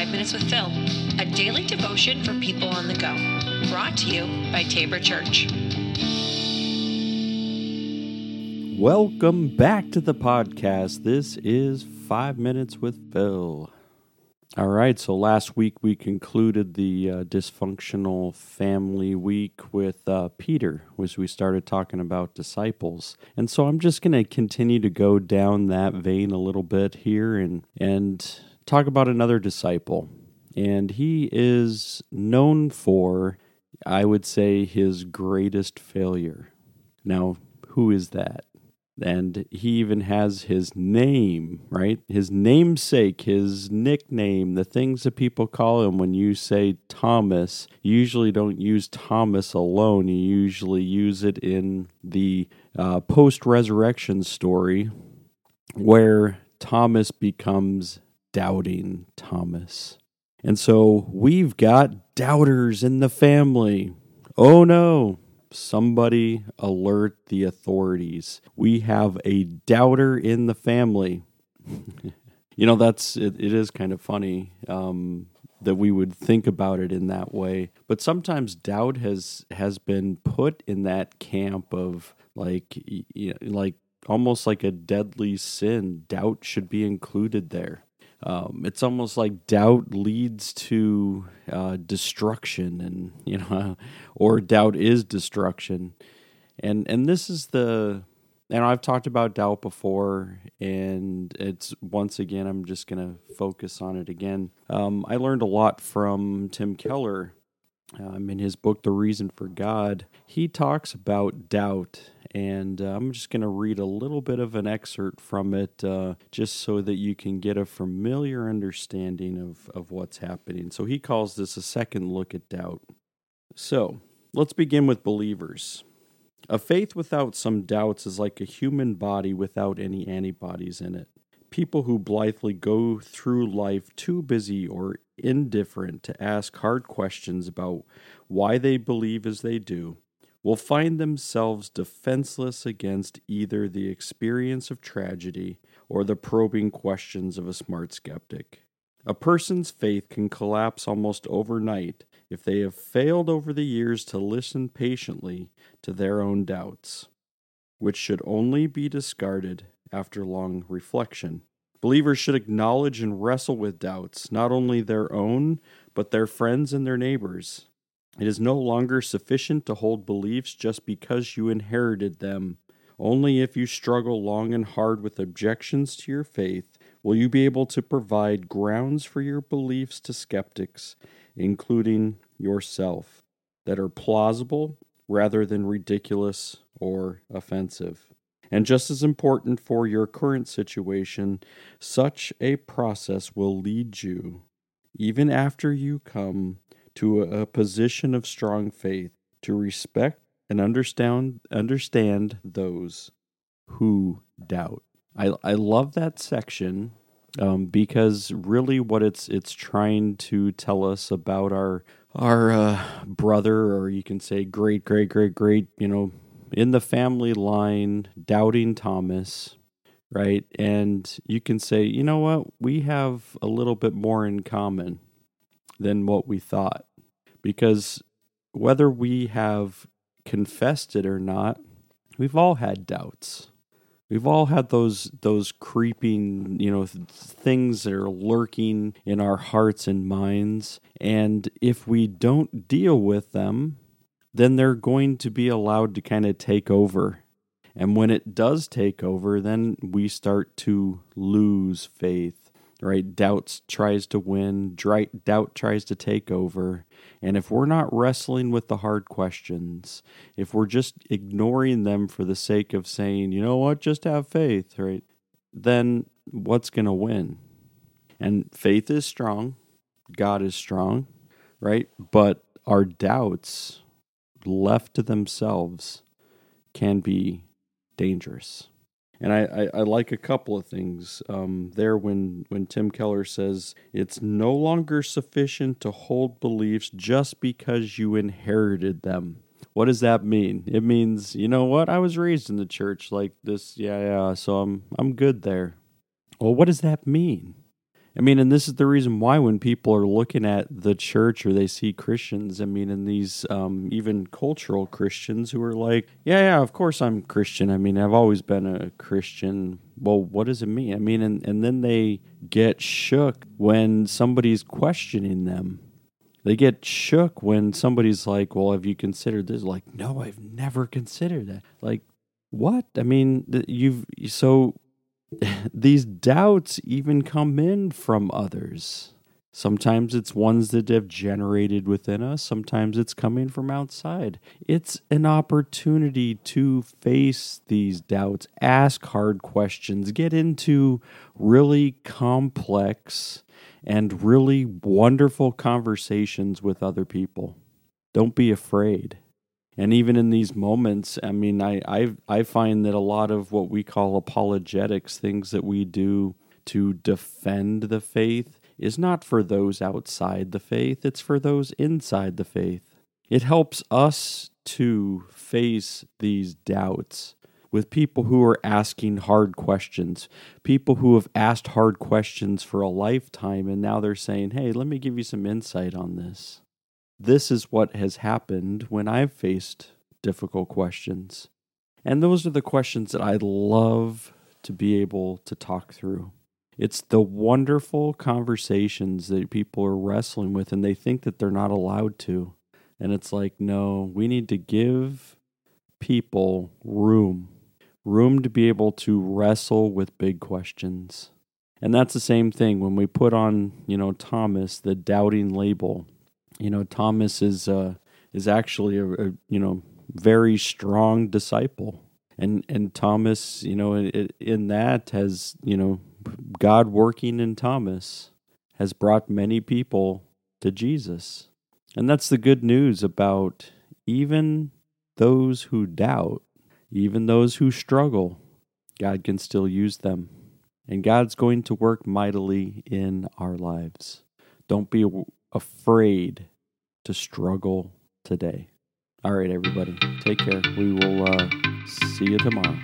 5 Minutes with Phil, a daily devotion for people on the go. Brought to you by Tabor Church. Welcome back to the podcast. This is 5 Minutes with Phil. All right, so last week we concluded the uh, dysfunctional family week with uh, Peter, as we started talking about disciples, and so I'm just going to continue to go down that vein a little bit here and and talk about another disciple, and he is known for, I would say, his greatest failure. Now, who is that? and he even has his name, right? His namesake, his nickname, the things that people call him when you say Thomas. You usually don't use Thomas alone, you usually use it in the uh, post resurrection story where Thomas becomes doubting Thomas. And so we've got doubters in the family. Oh no, somebody alert the authorities. We have a doubter in the family. you know, that's it, it is kind of funny um, that we would think about it in that way. But sometimes doubt has has been put in that camp of like you know, like almost like a deadly sin. Doubt should be included there. Um, it's almost like doubt leads to uh, destruction, and you know, or doubt is destruction, and and this is the, and I've talked about doubt before, and it's once again I'm just gonna focus on it again. Um, I learned a lot from Tim Keller um, in his book, The Reason for God, he talks about doubt. And uh, I'm just going to read a little bit of an excerpt from it uh, just so that you can get a familiar understanding of, of what's happening. So he calls this a second look at doubt. So let's begin with believers. A faith without some doubts is like a human body without any antibodies in it. People who blithely go through life too busy or indifferent to ask hard questions about why they believe as they do will find themselves defenseless against either the experience of tragedy or the probing questions of a smart skeptic. A person's faith can collapse almost overnight if they have failed over the years to listen patiently to their own doubts, which should only be discarded after long reflection. Believers should acknowledge and wrestle with doubts, not only their own, but their friends and their neighbors. It is no longer sufficient to hold beliefs just because you inherited them. Only if you struggle long and hard with objections to your faith will you be able to provide grounds for your beliefs to skeptics, including yourself, that are plausible rather than ridiculous or offensive. And just as important for your current situation, such a process will lead you, even after you come to a position of strong faith, to respect and understand understand those who doubt. I, I love that section um, because really what it's it's trying to tell us about our our uh, brother, or you can say great great great great you know in the family line doubting Thomas, right? And you can say, you know what? We have a little bit more in common than what we thought. Because whether we have confessed it or not, we've all had doubts. We've all had those those creeping, you know, th- things that are lurking in our hearts and minds, and if we don't deal with them, then they're going to be allowed to kind of take over. And when it does take over, then we start to lose faith, right? Doubt tries to win, doubt tries to take over. And if we're not wrestling with the hard questions, if we're just ignoring them for the sake of saying, you know what, just have faith, right? Then what's going to win? And faith is strong, God is strong, right? But our doubts left to themselves can be dangerous. And I, I, I, like a couple of things um, there when, when Tim Keller says it's no longer sufficient to hold beliefs just because you inherited them. What does that mean? It means, you know what? I was raised in the church like this. Yeah, yeah. So I'm, I'm good there. Well, what does that mean? I mean, and this is the reason why when people are looking at the church or they see Christians, I mean, and these um, even cultural Christians who are like, yeah, yeah, of course I'm Christian. I mean, I've always been a Christian. Well, what does it mean? I mean, and, and then they get shook when somebody's questioning them. They get shook when somebody's like, well, have you considered this? Like, no, I've never considered that. Like, what? I mean, you've so these doubts even come in from others. Sometimes it's ones that have generated within us, sometimes it's coming from outside. It's an opportunity to face these doubts, ask hard questions, get into really complex and really wonderful conversations with other people. Don't be afraid and even in these moments i mean I, I i find that a lot of what we call apologetics things that we do to defend the faith is not for those outside the faith it's for those inside the faith. It helps us to face these doubts with people who are asking hard questions, people who have asked hard questions for a lifetime, and now they're saying, Hey, let me give you some insight on this this is what has happened when I've faced difficult questions. And those are the questions that I love to be able to talk through. It's the wonderful conversations that people are wrestling with and they think that they're not allowed to. And it's like, no, we need to give people room, room to be able to wrestle with big questions. And that's the same thing when we put on, you know, Thomas the doubting label you know, Thomas is uh, is actually a, a, you know very strong disciple, and and Thomas, you know, in, in that has you know God working in Thomas has brought many people to Jesus, and that's the good news about even those who doubt, even those who struggle. God can still use them. And God's going to work mightily in our lives. Don't be afraid to struggle today. All right, everybody, take care. We will uh, see you tomorrow.